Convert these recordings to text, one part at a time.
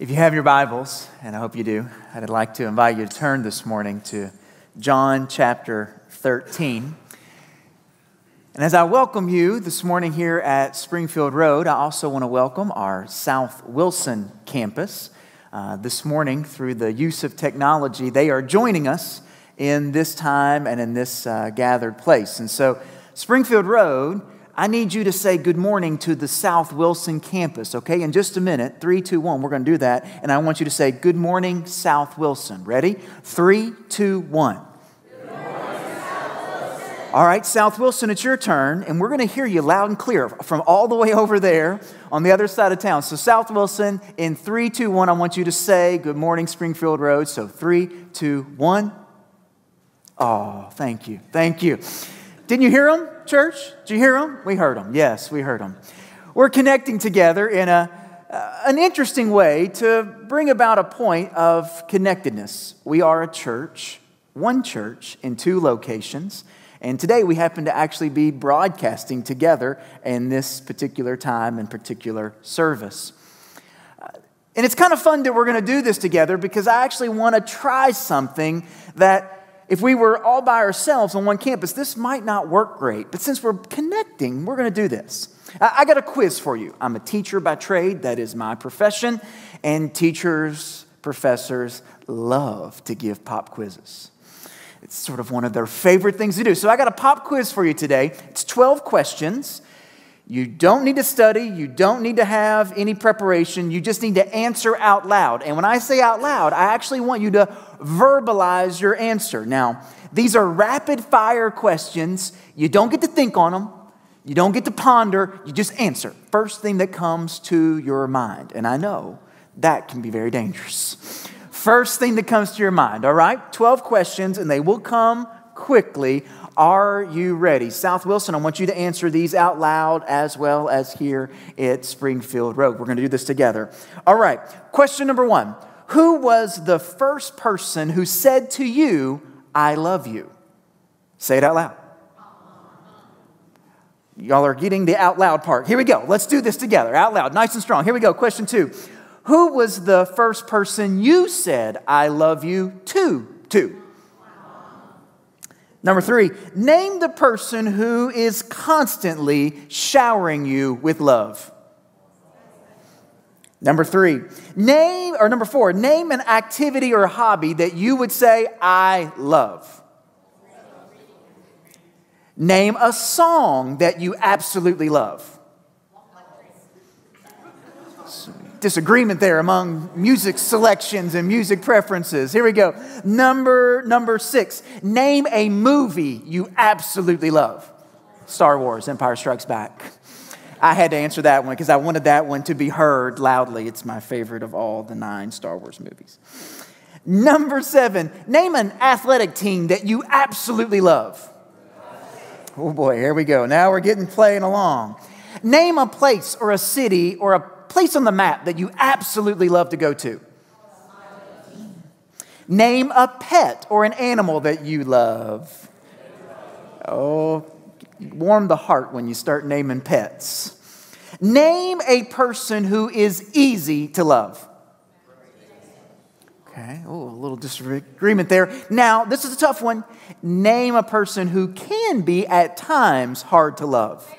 If you have your Bibles, and I hope you do, I'd like to invite you to turn this morning to John chapter 13. And as I welcome you this morning here at Springfield Road, I also want to welcome our South Wilson campus. Uh, this morning, through the use of technology, they are joining us in this time and in this uh, gathered place. And so, Springfield Road I need you to say good morning to the South Wilson campus, okay? In just a minute, three, two, one, we're to do that. And I want you to say good morning, South Wilson. Ready? Three, two, one. All right, South Wilson, it's your turn, and we're going to hear you loud and clear from all the way over there on the other side of town. So, South Wilson, in three, two, one, I want you to say, Good morning, Springfield Road. So, three, two, one. Oh, thank you. Thank you. Didn't you hear them, church? Did you hear them? We heard them. Yes, we heard them. We're connecting together in a, uh, an interesting way to bring about a point of connectedness. We are a church, one church in two locations. And today we happen to actually be broadcasting together in this particular time and particular service. Uh, and it's kind of fun that we're going to do this together because I actually want to try something that if we were all by ourselves on one campus, this might not work great. But since we're connecting, we're going to do this. I got a quiz for you. I'm a teacher by trade, that is my profession, and teachers, professors love to give pop quizzes. It's sort of one of their favorite things to do. So I got a pop quiz for you today. It's 12 questions. You don't need to study, you don't need to have any preparation, you just need to answer out loud. And when I say out loud, I actually want you to verbalize your answer. Now, these are rapid fire questions. You don't get to think on them, you don't get to ponder, you just answer. First thing that comes to your mind. And I know that can be very dangerous. First thing that comes to your mind, all right? 12 questions, and they will come quickly. Are you ready? South Wilson, I want you to answer these out loud as well as here at Springfield Road. We're going to do this together. All right, question number one Who was the first person who said to you, I love you? Say it out loud. Y'all are getting the out loud part. Here we go. Let's do this together. Out loud, nice and strong. Here we go. Question two Who was the first person you said, I love you to? To. Number three, name the person who is constantly showering you with love. Number three, name, or number four, name an activity or hobby that you would say, I love. Name a song that you absolutely love disagreement there among music selections and music preferences. Here we go. Number number 6. Name a movie you absolutely love. Star Wars Empire Strikes Back. I had to answer that one because I wanted that one to be heard loudly. It's my favorite of all the 9 Star Wars movies. Number 7. Name an athletic team that you absolutely love. Oh boy, here we go. Now we're getting playing along. Name a place or a city or a place on the map that you absolutely love to go to. Name a pet or an animal that you love. Oh, warm the heart when you start naming pets. Name a person who is easy to love. Okay, oh, a little disagreement there. Now, this is a tough one. Name a person who can be at times hard to love.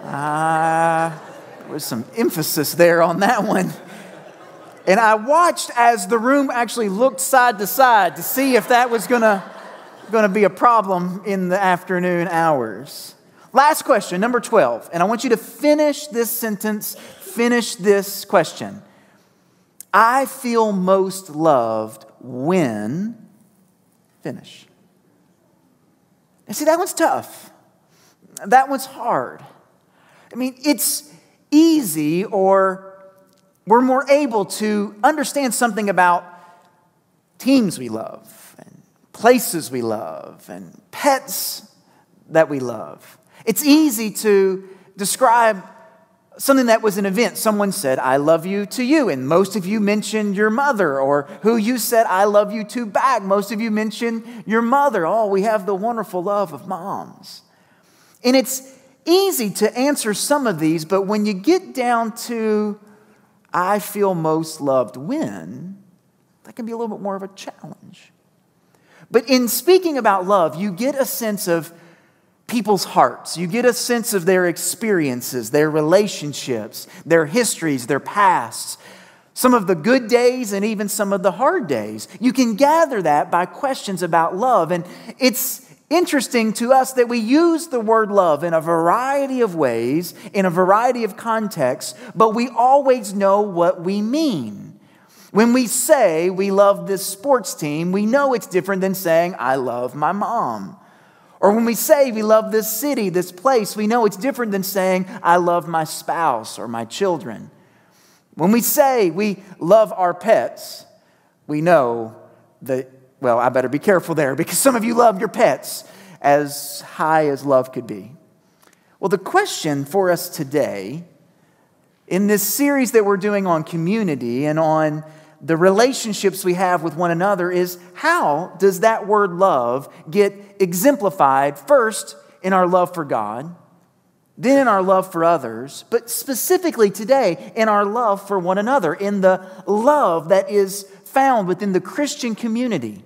Ah. Uh, was some emphasis there on that one. And I watched as the room actually looked side to side to see if that was gonna, gonna be a problem in the afternoon hours. Last question, number 12. And I want you to finish this sentence, finish this question. I feel most loved when, finish. And see, that one's tough. That one's hard. I mean, it's easy or we're more able to understand something about teams we love and places we love and pets that we love. It's easy to describe something that was an event. Someone said, I love you to you. And most of you mentioned your mother, or who you said, I love you to back. Most of you mentioned your mother. Oh, we have the wonderful love of moms. And it's easy to answer some of these, but when you get down to I feel most loved when, that can be a little bit more of a challenge. But in speaking about love, you get a sense of people's hearts. You get a sense of their experiences, their relationships, their histories, their pasts, some of the good days and even some of the hard days. You can gather that by questions about love. And it's interesting to us that we use the word love in a variety of ways, in a variety of contexts, but we always know what we mean. When we say we love this sports team, we know it's different than saying, I love my mom. Or when we say we love this city, this place, we know it's different than saying, I love my spouse or my children. When we say we love our pets, we know that, well, I better be careful there because some of you love your pets as high as love could be. Well, the question for us today in this series that we're doing on community and on the relationships we have with one another is how does that word love get exemplified first in our love for God, then in our love for others, but specifically today in our love for one another, in the love that is found within the Christian community.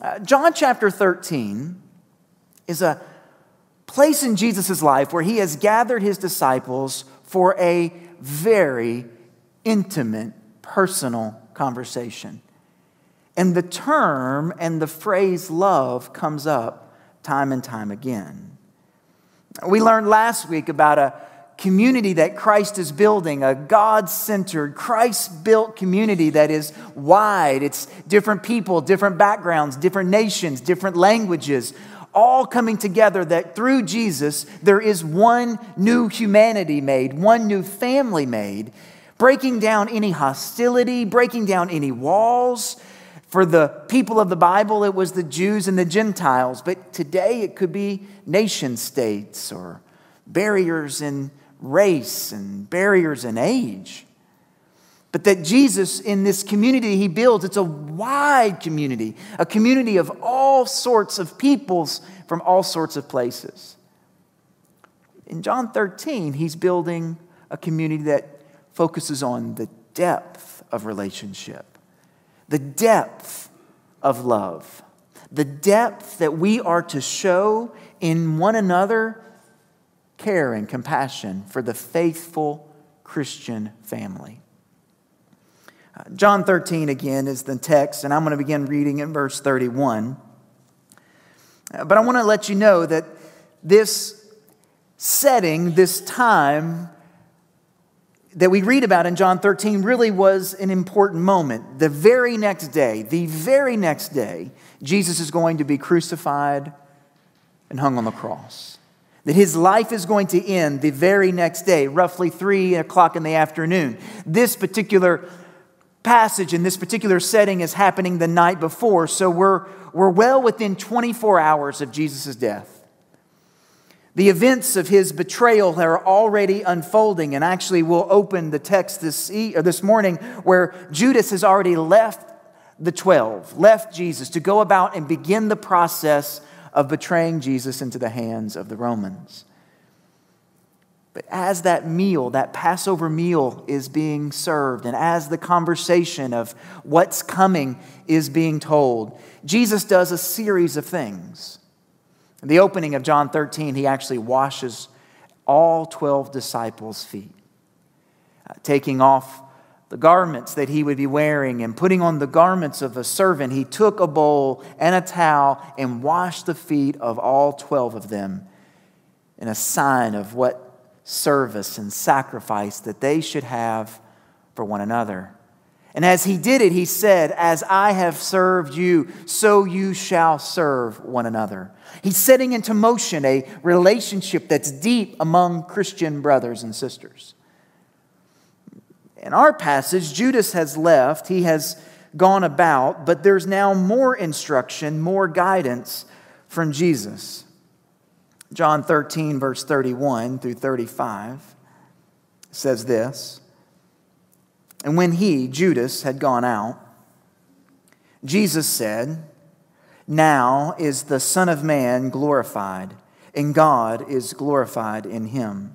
Uh, John chapter 13 is a place in Jesus' life where he has gathered his disciples for a very intimate, personal conversation. And the term and the phrase love comes up time and time again. We learned last week about a community that Christ is building, a God centered, Christ built community that is wide. It's different people, different backgrounds, different nations, different languages, all coming together that through Jesus there is one new humanity made, one new family made breaking down any hostility, breaking down any walls. For the people of the Bible, it was the Jews and the Gentiles, but today it could be nation states or barriers in race and barriers and age. But that Jesus, in this community he builds, it's a wide community, a community of all sorts of peoples from all sorts of places. In John 13, he's building a community that focuses on the depth of relationship, the depth of love, the depth that we are to show in one another care and compassion for the faithful Christian family. Uh, John 13 again is the text, and I'm going to begin reading in verse 31. Uh, but I want to let you know that this setting, this time, that we read about in John 13 really was an important moment. The very next day, the very next day, Jesus is going to be crucified and hung on the cross. That his life is going to end the very next day, roughly three o'clock in the afternoon. This particular passage in this particular setting is happening the night before, so we're, we're well within 24 hours of Jesus' death. The events of his betrayal are already unfolding, and actually, we'll open the text this, e- this morning where Judas has already left the 12, left Jesus to go about and begin the process of betraying Jesus into the hands of the Romans. But as that meal, that Passover meal is being served, and as the conversation of what's coming is being told, Jesus does a series of things. In the opening of John 13, he actually washes all 12 disciples' feet, uh, taking off the garments that he would be wearing and putting on the garments of a servant. He took a bowl and a towel and washed the feet of all 12 of them in a sign of what service and sacrifice that they should have for one another. And as he did it, he said, As I have served you, so you shall serve one another. He's setting into motion a relationship that's deep among Christian brothers and sisters. In our passage, Judas has left, he has gone about, but there's now more instruction, more guidance from Jesus. John 13, verse 31 through 35 says this And when he, Judas, had gone out, Jesus said, now is the Son of Man glorified, and God is glorified in him.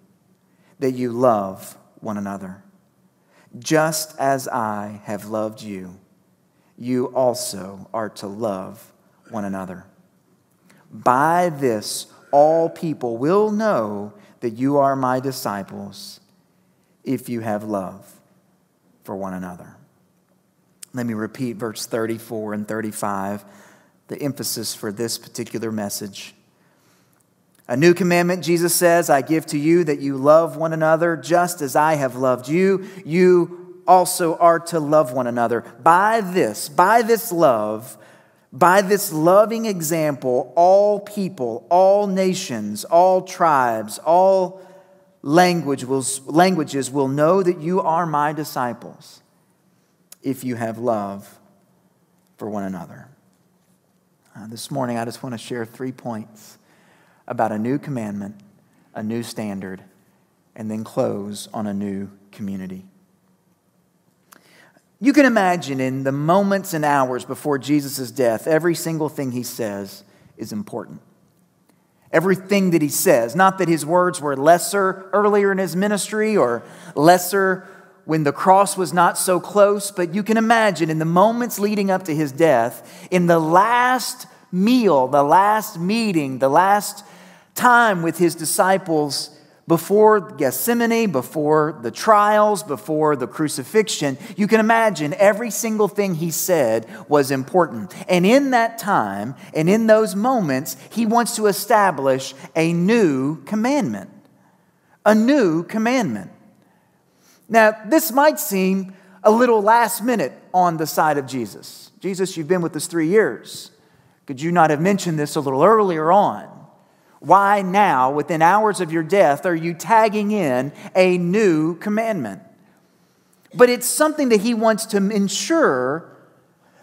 that you love one another. Just as I have loved you, you also are to love one another. By this, all people will know that you are my disciples if you have love for one another. Let me repeat verse 34 and 35, the emphasis for this particular message. A new commandment, Jesus says, I give to you that you love one another just as I have loved you. You also are to love one another. By this, by this love, by this loving example, all people, all nations, all tribes, all language will, languages will know that you are my disciples if you have love for one another. Uh, this morning, I just want to share three points about a new commandment, a new standard, and then close on a new community. You can imagine in the moments and hours before Jesus' death, every single thing he says is important. Everything that he says, not that his words were lesser earlier in his ministry or lesser when the cross was not so close, but you can imagine in the moments leading up to his death, in the last meal, the last meeting, the last time with his disciples before Gethsemane, before the trials, before the crucifixion, you can imagine every single thing he said was important. And in that time and in those moments, he wants to establish a new commandment. A new commandment. Now, this might seem a little last minute on the side of Jesus. Jesus, you've been with us three years. Could you not have mentioned this a little earlier on? Why now, within hours of your death, are you tagging in a new commandment? But it's something that he wants to ensure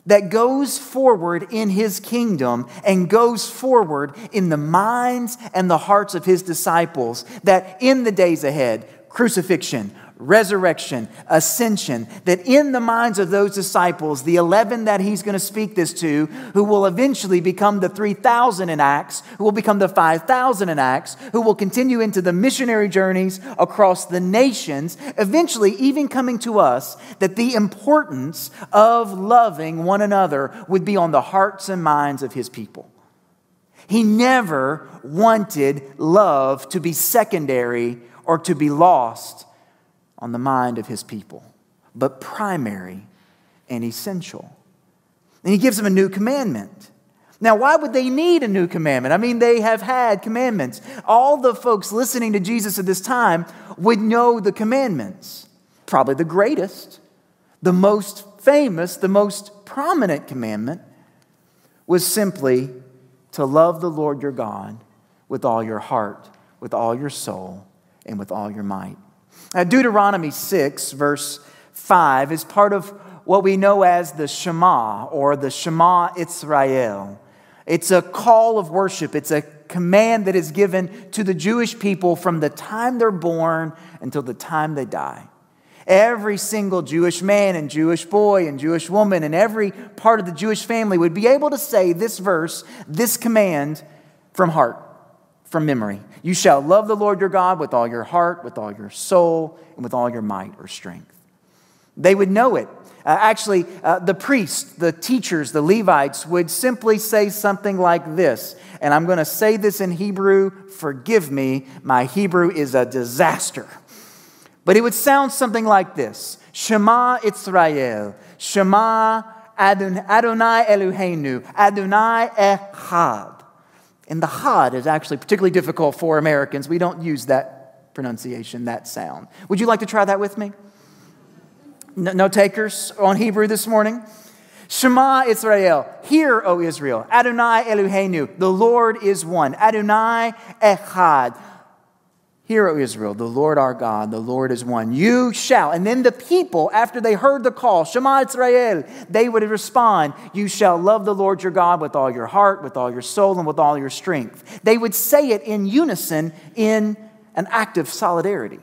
that goes forward in his kingdom and goes forward in the minds and the hearts of his disciples, that in the days ahead, crucifixion, resurrection, ascension, that in the minds of those disciples, the 11 that he's going to speak this to, who will eventually become the 3,000 in Acts, who will become the 5,000 in Acts, who will continue into the missionary journeys across the nations, eventually even coming to us, that the importance of loving one another would be on the hearts and minds of his people. He never wanted love to be secondary or to be lost on the mind of his people, but primary and essential. And he gives them a new commandment. Now, why would they need a new commandment? I mean, they have had commandments. All the folks listening to Jesus at this time would know the commandments. Probably the greatest, the most famous, the most prominent commandment was simply to love the Lord your God with all your heart, with all your soul, and with all your might. Now, Deuteronomy 6, verse 5, is part of what we know as the Shema or the Shema Israel. It's a call of worship, it's a command that is given to the Jewish people from the time they're born until the time they die. Every single Jewish man and Jewish boy and Jewish woman and every part of the Jewish family would be able to say this verse, this command from heart from memory. You shall love the Lord your God with all your heart, with all your soul, and with all your might or strength. They would know it. Uh, actually, uh, the priests, the teachers, the Levites would simply say something like this. And I'm going to say this in Hebrew. Forgive me, my Hebrew is a disaster. But it would sound something like this Shema Israel, Shema Adonai Eloheinu, Adonai Echad. And the had is actually particularly difficult for Americans. We don't use that pronunciation, that sound. Would you like to try that with me? No, no takers on Hebrew this morning? Shema Israel, hear, O Israel. Adonai Eloheinu, the Lord is one. Adonai Echad. Hear, O Israel, the Lord our God, the Lord is one. You shall. And then the people, after they heard the call, Shema Israel, they would respond, You shall love the Lord your God with all your heart, with all your soul, and with all your strength. They would say it in unison in an act of solidarity.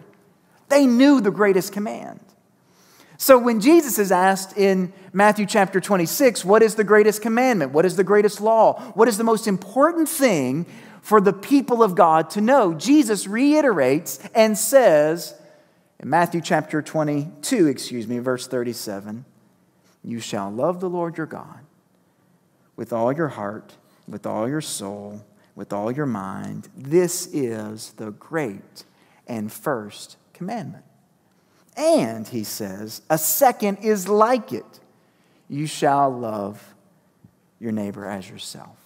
They knew the greatest command. So when Jesus is asked in Matthew chapter 26, What is the greatest commandment? What is the greatest law? What is the most important thing for the people of God to know. Jesus reiterates and says in Matthew chapter 22, excuse me, verse 37, you shall love the Lord your God with all your heart, with all your soul, with all your mind. This is the great and first commandment. And, he says, a second is like it you shall love your neighbor as yourself.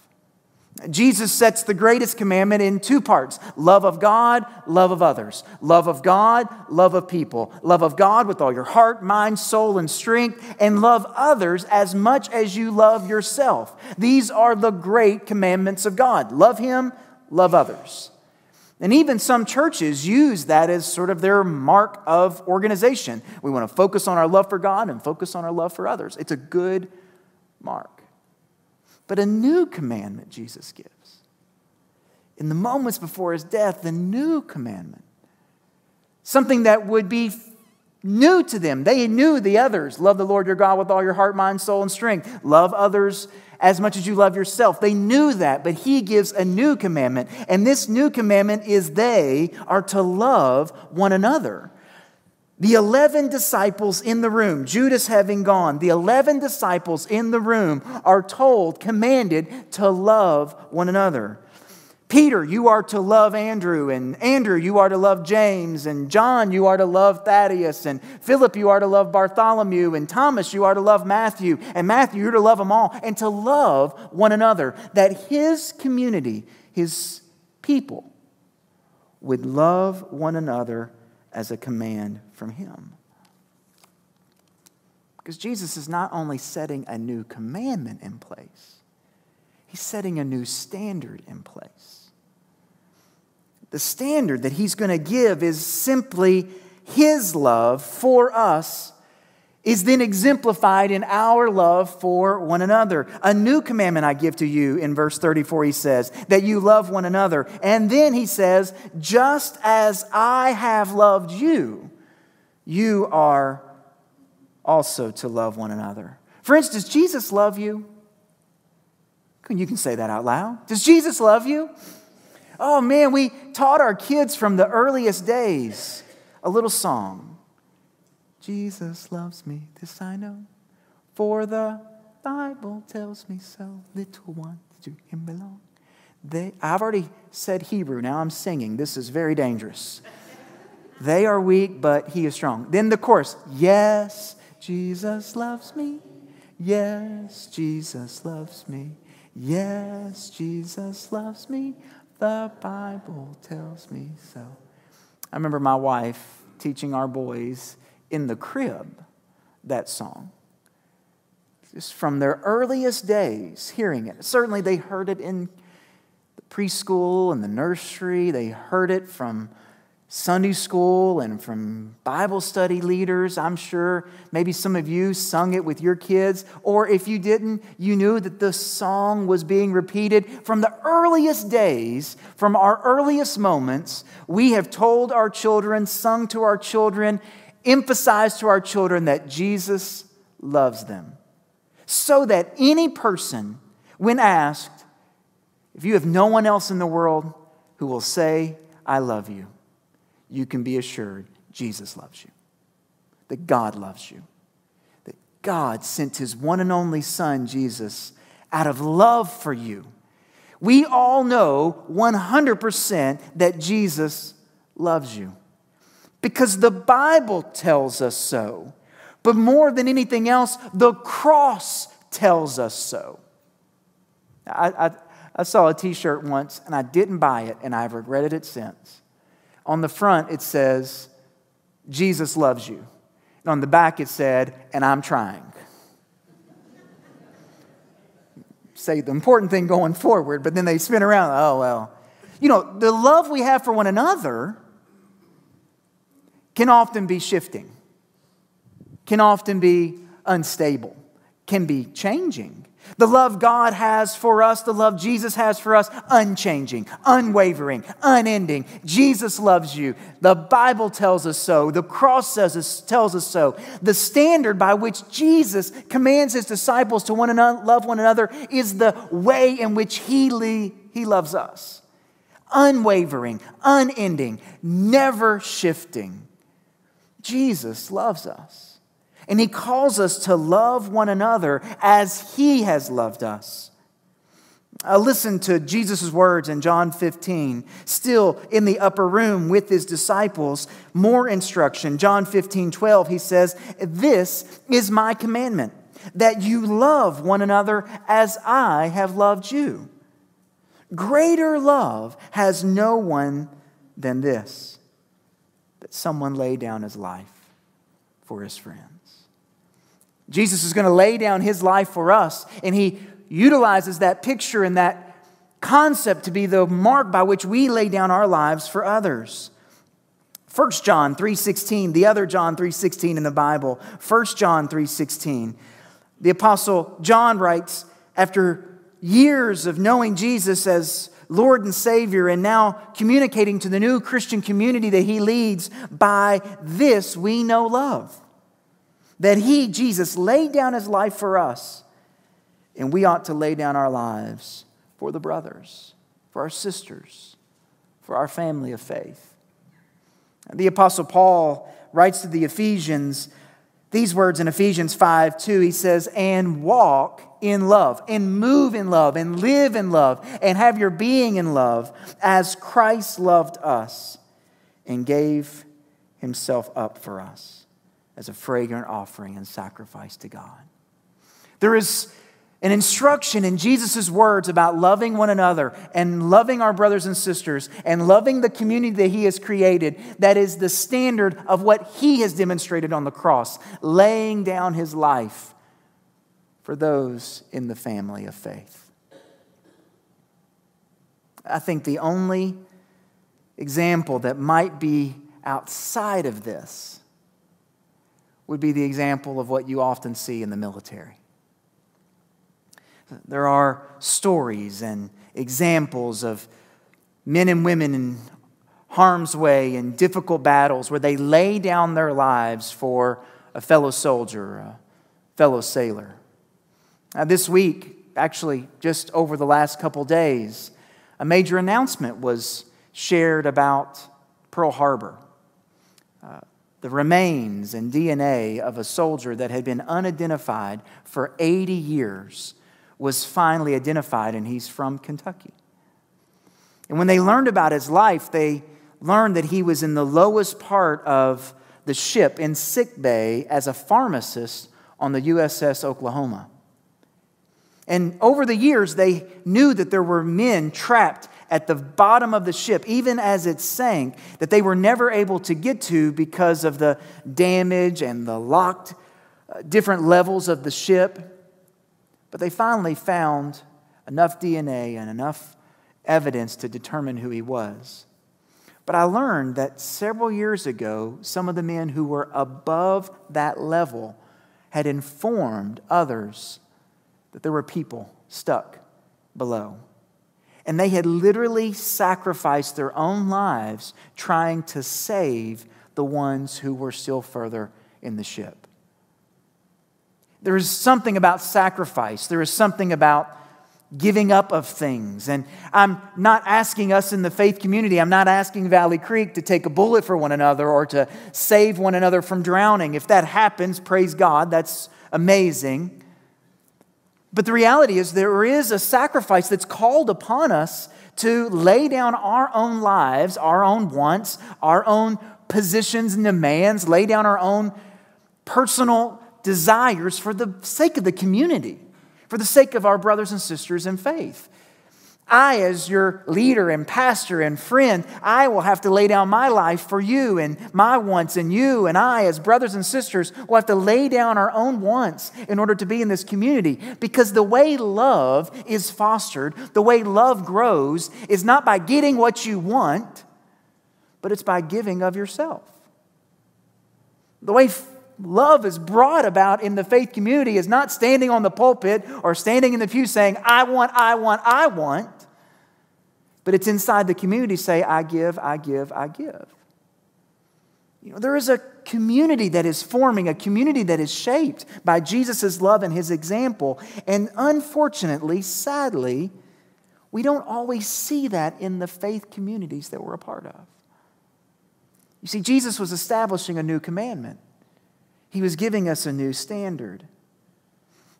Jesus sets the greatest commandment in two parts love of God, love of others. Love of God, love of people. Love of God with all your heart, mind, soul, and strength, and love others as much as you love yourself. These are the great commandments of God love Him, love others. And even some churches use that as sort of their mark of organization. We want to focus on our love for God and focus on our love for others. It's a good mark but a new commandment Jesus gives. In the moments before his death, the new commandment. Something that would be new to them. They knew the others. Love the Lord your God with all your heart, mind, soul, and strength. Love others as much as you love yourself. They knew that, but he gives a new commandment. And this new commandment is they are to love one another. The 11 disciples in the room, Judas having gone, the 11 disciples in the room are told, commanded to love one another. Peter, you are to love Andrew, and Andrew, you are to love James, and John, you are to love Thaddeus, and Philip, you are to love Bartholomew, and Thomas, you are to love Matthew, and Matthew, you're to love them all, and to love one another, that his community, his people, would love one another as a command from Him. Because Jesus is not only setting a new commandment in place, He's setting a new standard in place. The standard that He's going to give is simply His love for us is then exemplified in our love for one another. A new commandment I give to you in verse 34, he says, that you love one another. And then he says, just as I have loved you, you are also to love one another. For instance, Jesus love you? You can say that out loud. Does Jesus love you? Oh man, we taught our kids from the earliest days a little song. Jesus loves me, this I know, for the Bible tells me so. Little ones to him belong. They, I've already said Hebrew, now I'm singing. This is very dangerous. They are weak, but he is strong. Then the chorus Yes, Jesus loves me. Yes, Jesus loves me. Yes, Jesus loves me. The Bible tells me so. I remember my wife teaching our boys in the crib that song. Just from their earliest days, hearing it. Certainly, they heard it in the preschool and the nursery, they heard it from Sunday school and from Bible study leaders. I'm sure maybe some of you sung it with your kids, or if you didn't, you knew that the song was being repeated from the earliest days, from our earliest moments. We have told our children, sung to our children, emphasized to our children that Jesus loves them. So that any person, when asked, if you have no one else in the world who will say, I love you, you can be assured Jesus loves you, that God loves you, that God sent his one and only Son, Jesus, out of love for you. We all know 100% that Jesus loves you because the Bible tells us so. But more than anything else, the cross tells us so. I, I, I saw a t shirt once and I didn't buy it, and I've regretted it since. On the front, it says, Jesus loves you. And on the back, it said, and I'm trying. Say the important thing going forward, but then they spin around, oh, well. You know, the love we have for one another can often be shifting, can often be unstable, can be changing. The love God has for us, the love Jesus has for us, unchanging, unwavering, unending. Jesus loves you. The Bible tells us so. The cross says tells us so. The standard by which Jesus commands his disciples to one another, love one another is the way in which he, he loves us. Unwavering, unending, never shifting. Jesus loves us. And he calls us to love one another as he has loved us. Uh, listen to Jesus' words in John 15, still in the upper room with his disciples. More instruction. John 15, 12, he says, This is my commandment, that you love one another as I have loved you. Greater love has no one than this, that someone lay down his life for his friend. Jesus is going to lay down his life for us, and he utilizes that picture and that concept to be the mark by which we lay down our lives for others. 1 John 3:16, the other John 3:16 in the Bible, 1 John 3:16. The apostle John writes after years of knowing Jesus as Lord and Savior and now communicating to the new Christian community that he leads, by this we know love that He, Jesus, laid down His life for us, and we ought to lay down our lives for the brothers, for our sisters, for our family of faith. The Apostle Paul writes to the Ephesians these words in Ephesians 5 2. He says, And walk in love, and move in love, and live in love, and have your being in love, as Christ loved us and gave himself up for us as a fragrant offering and sacrifice to God. There is an instruction in Jesus' words about loving one another and loving our brothers and sisters and loving the community that He has created that is the standard of what He has demonstrated on the cross, laying down His life for those in the family of faith. I think the only example that might be outside of this would be the example of what you often see in the military. There are stories and examples of men and women in harm's way in difficult battles where they lay down their lives for a fellow soldier, a fellow sailor. Now, this week, actually, just over the last couple days, a major announcement was shared about Pearl Harbor. The remains and DNA of a soldier that had been unidentified for 80 years was finally identified, and he's from Kentucky. And when they learned about his life, they learned that he was in the lowest part of the ship in sick bay as a pharmacist on the USS Oklahoma. And over the years, they knew that there were men trapped at the bottom of the ship, even as it sank, that they were never able to get to because of the damage and the locked uh, different levels of the ship. But they finally found enough DNA and enough evidence to determine who he was. But I learned that several years ago, some of the men who were above that level had informed others that there were people stuck below. And they had literally sacrificed their own lives trying to save the ones who were still further in the ship. There is something about sacrifice, there is something about giving up of things. And I'm not asking us in the faith community, I'm not asking Valley Creek to take a bullet for one another or to save one another from drowning. If that happens, praise God, that's amazing. But the reality is, there is a sacrifice that's called upon us to lay down our own lives, our own wants, our own positions and demands, lay down our own personal desires for the sake of the community, for the sake of our brothers and sisters in faith. I, as your leader and pastor and friend, I will have to lay down my life for you and my wants, and you and I, as brothers and sisters, will have to lay down our own wants in order to be in this community. Because the way love is fostered, the way love grows, is not by getting what you want, but it's by giving of yourself. The way love is brought about in the faith community is not standing on the pulpit or standing in the pew saying, I want, I want, I want. But it's inside the community say, I give, I give, I give. You know, there is a community that is forming, a community that is shaped by Jesus' love and his example. And unfortunately, sadly, we don't always see that in the faith communities that we're a part of. You see, Jesus was establishing a new commandment, he was giving us a new standard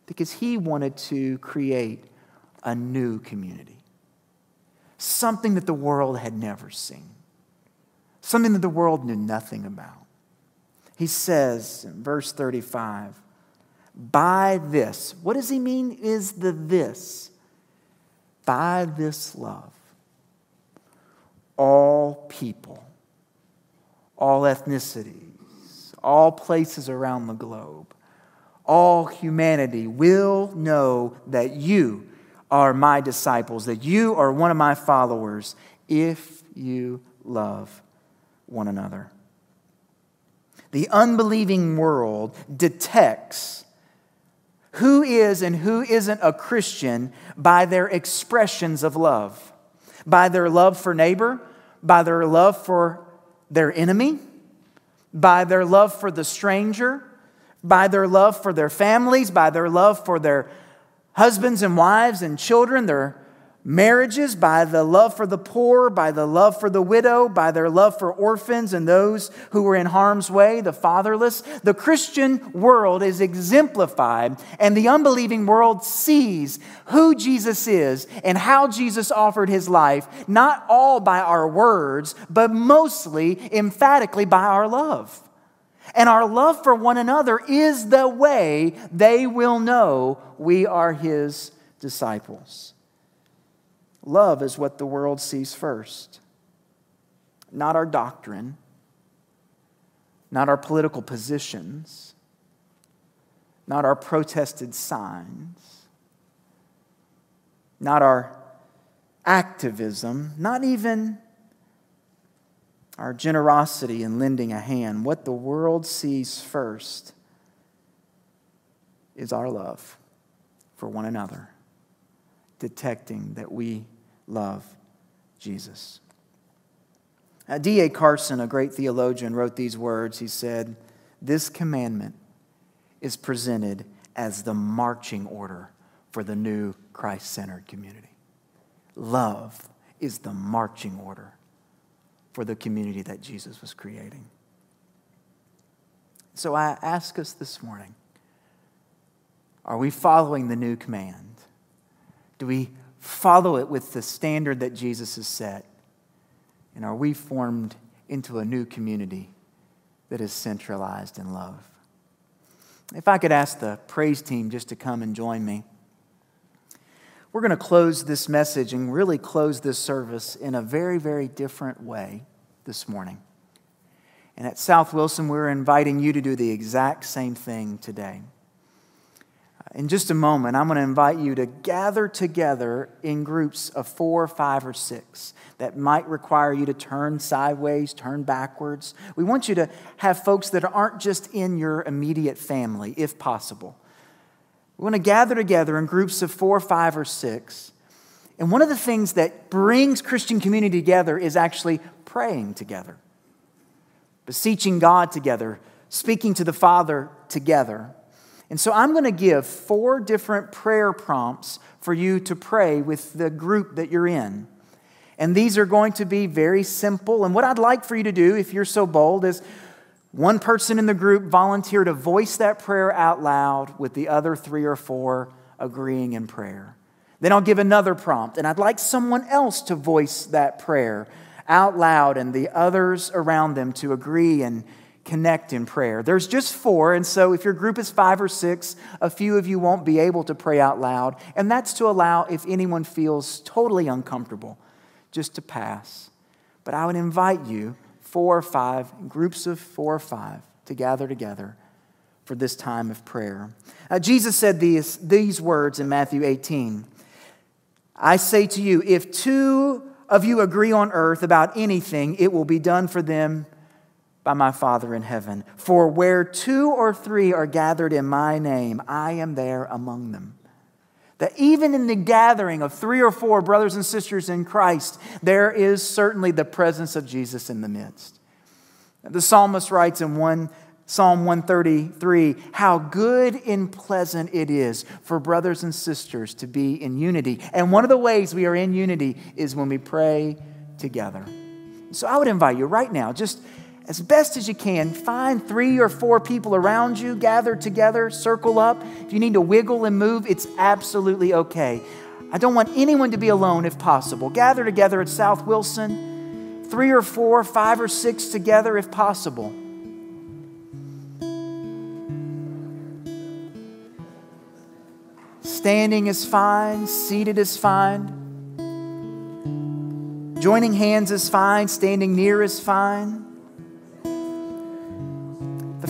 because he wanted to create a new community, something that the world had never seen something that the world knew nothing about. He says in verse 35, by this, what does he mean is the this? By this love, all people, all ethnicities, all places around the globe, all humanity will know that you are my disciples, that you are one of my followers, if you love one another. The unbelieving world detects who is and who isn't a Christian by their expressions of love, by their love for neighbor, by their love for their enemy, by their love for the stranger, by their love for their families, by their love for their husbands and wives and children, their marriages, by the love for the poor, by the love for the widow, by their love for orphans and those who were in harm's way, the fatherless. The Christian world is exemplified, and the unbelieving world sees who Jesus is and how Jesus offered his life, not all by our words, but mostly, emphatically, by our love. And our love for one another is the way they will know we are his disciples. Love is what the world sees first, not our doctrine, not our political positions, not our protested signs, not our activism, not even our generosity in lending a hand. What the world sees first is our love for one another detecting that we love Jesus. D.A. Carson, a great theologian, wrote these words. He said, This commandment is presented as the marching order for the new Christ centered community. Love is the marching order for the community that Jesus was creating. So I ask us this morning are we following the new command? Do we follow it with the standard that Jesus has set? And are we formed into a new community that is centralized in love? If I could ask the praise team just to come and join me. We're going to close this message and really close this service in a very, very different way this morning. And at South Wilson, we're inviting you to do the exact same thing today. Uh, in just a moment, I'm going to invite you to gather together in groups of four, five, or six that might require you to turn sideways, turn backwards. We want you to have folks that aren't just in your immediate family, if possible. We want to gather together in groups of four, five, or six. And one of the things that brings Christian community together is actually praying together, beseeching God together, speaking to the Father together. And so I'm going to give four different prayer prompts for you to pray with the group that you're in. And these are going to be very simple. And what I'd like for you to do, if you're so bold, is one person in the group volunteer to voice that prayer out loud with the other three or four agreeing in prayer. Then I'll give another prompt, and I'd like someone else to voice that prayer out loud and the others around them to agree and connect in prayer. There's just four, and so if your group is five or six, a few of you won't be able to pray out loud, and that's to allow if anyone feels totally uncomfortable just to pass. But I would invite you, four or five, groups of four or five, to gather together for this time of prayer. Uh, Jesus said these, these words in Matthew 18 I say to you, if two of you agree on earth about anything, it will be done for them by my Father in heaven. For where two or three are gathered in my name, I am there among them. That even in the gathering of three or four brothers and sisters in Christ, there is certainly the presence of Jesus in the midst. The psalmist writes in one, Psalm 133 how good and pleasant it is for brothers and sisters to be in unity. And one of the ways we are in unity is when we pray together. So I would invite you right now, just as best as you can, find three or four people around you, gather together, circle up. If you need to wiggle and move, it's absolutely okay. I don't want anyone to be alone if possible. Gather together at South Wilson, three or four, five or six together if possible. Standing is fine, seated is fine. Joining hands is fine, standing near is fine.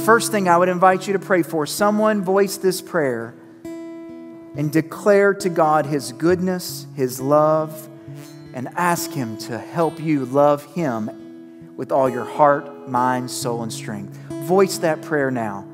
First thing I would invite you to pray for someone voice this prayer and declare to God His goodness, His love, and ask Him to help you love Him with all your heart, mind, soul, and strength. Voice that prayer now.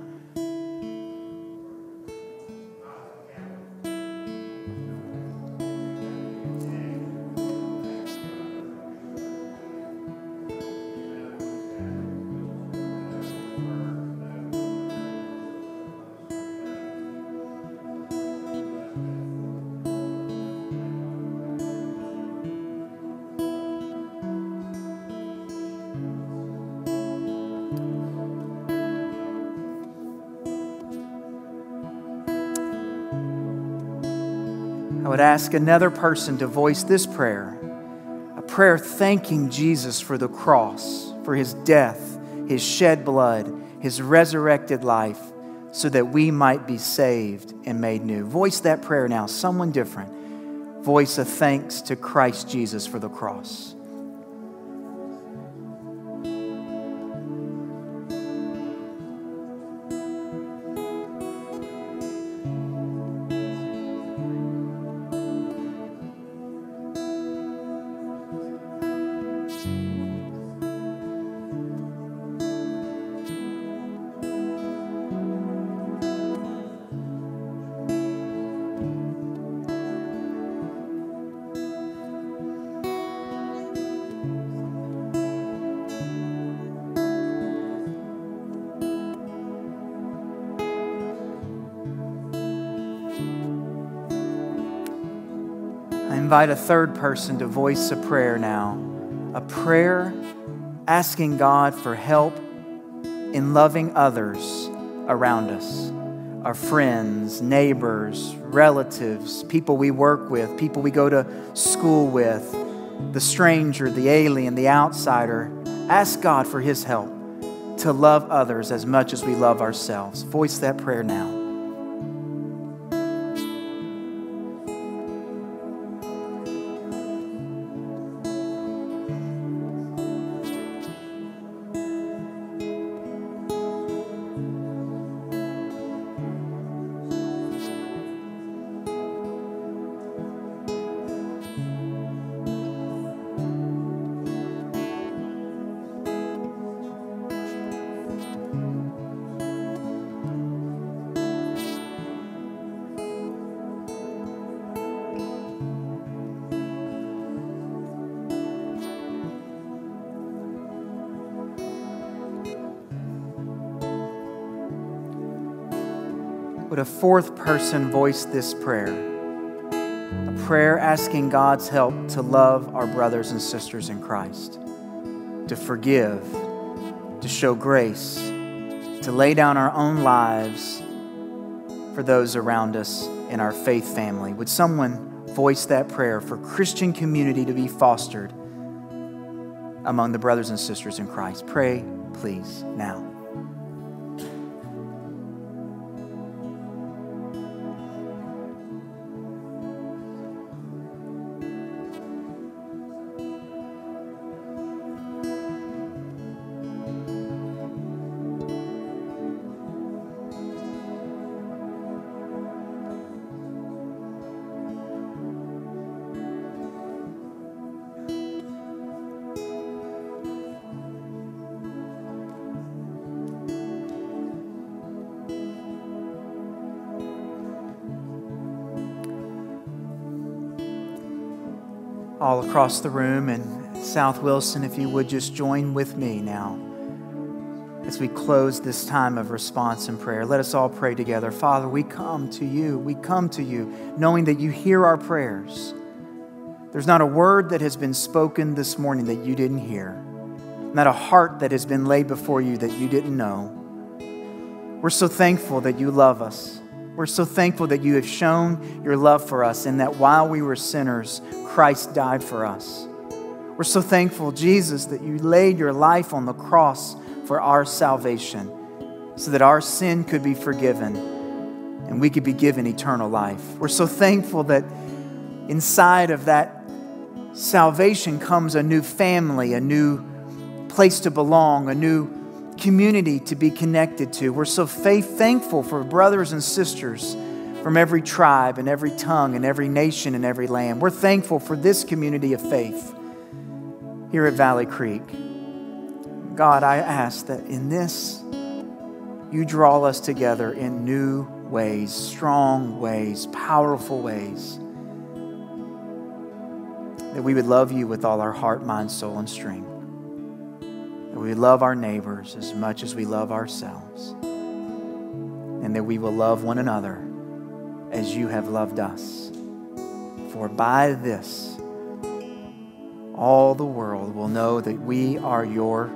Ask another person to voice this prayer a prayer thanking Jesus for the cross, for his death, his shed blood, his resurrected life, so that we might be saved and made new. Voice that prayer now, someone different. Voice a thanks to Christ Jesus for the cross. Invite a third person to voice a prayer now. A prayer asking God for help in loving others around us our friends, neighbors, relatives, people we work with, people we go to school with, the stranger, the alien, the outsider. Ask God for His help to love others as much as we love ourselves. Voice that prayer now. Would a fourth person voice this prayer? A prayer asking God's help to love our brothers and sisters in Christ, to forgive, to show grace, to lay down our own lives for those around us in our faith family. Would someone voice that prayer for Christian community to be fostered among the brothers and sisters in Christ? Pray, please, now. All across the room and South Wilson, if you would just join with me now as we close this time of response and prayer. Let us all pray together. Father, we come to you. We come to you knowing that you hear our prayers. There's not a word that has been spoken this morning that you didn't hear, not a heart that has been laid before you that you didn't know. We're so thankful that you love us. We're so thankful that you have shown your love for us and that while we were sinners, Christ died for us. We're so thankful, Jesus, that you laid your life on the cross for our salvation so that our sin could be forgiven and we could be given eternal life. We're so thankful that inside of that salvation comes a new family, a new place to belong, a new community to be connected to. We're so faith thankful for brothers and sisters from every tribe and every tongue and every nation and every land. We're thankful for this community of faith here at Valley Creek. God, I ask that in this, you draw us together in new ways, strong ways, powerful ways. That we would love you with all our heart, mind, soul, and strength. That we love our neighbors as much as we love ourselves. And that we will love one another as you have loved us. For by this, all the world will know that we are your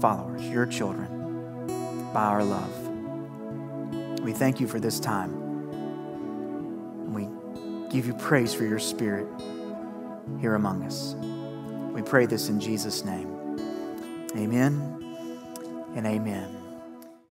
followers, your children, by our love. We thank you for this time. And we give you praise for your spirit here among us. We pray this in Jesus' name. Amen and amen.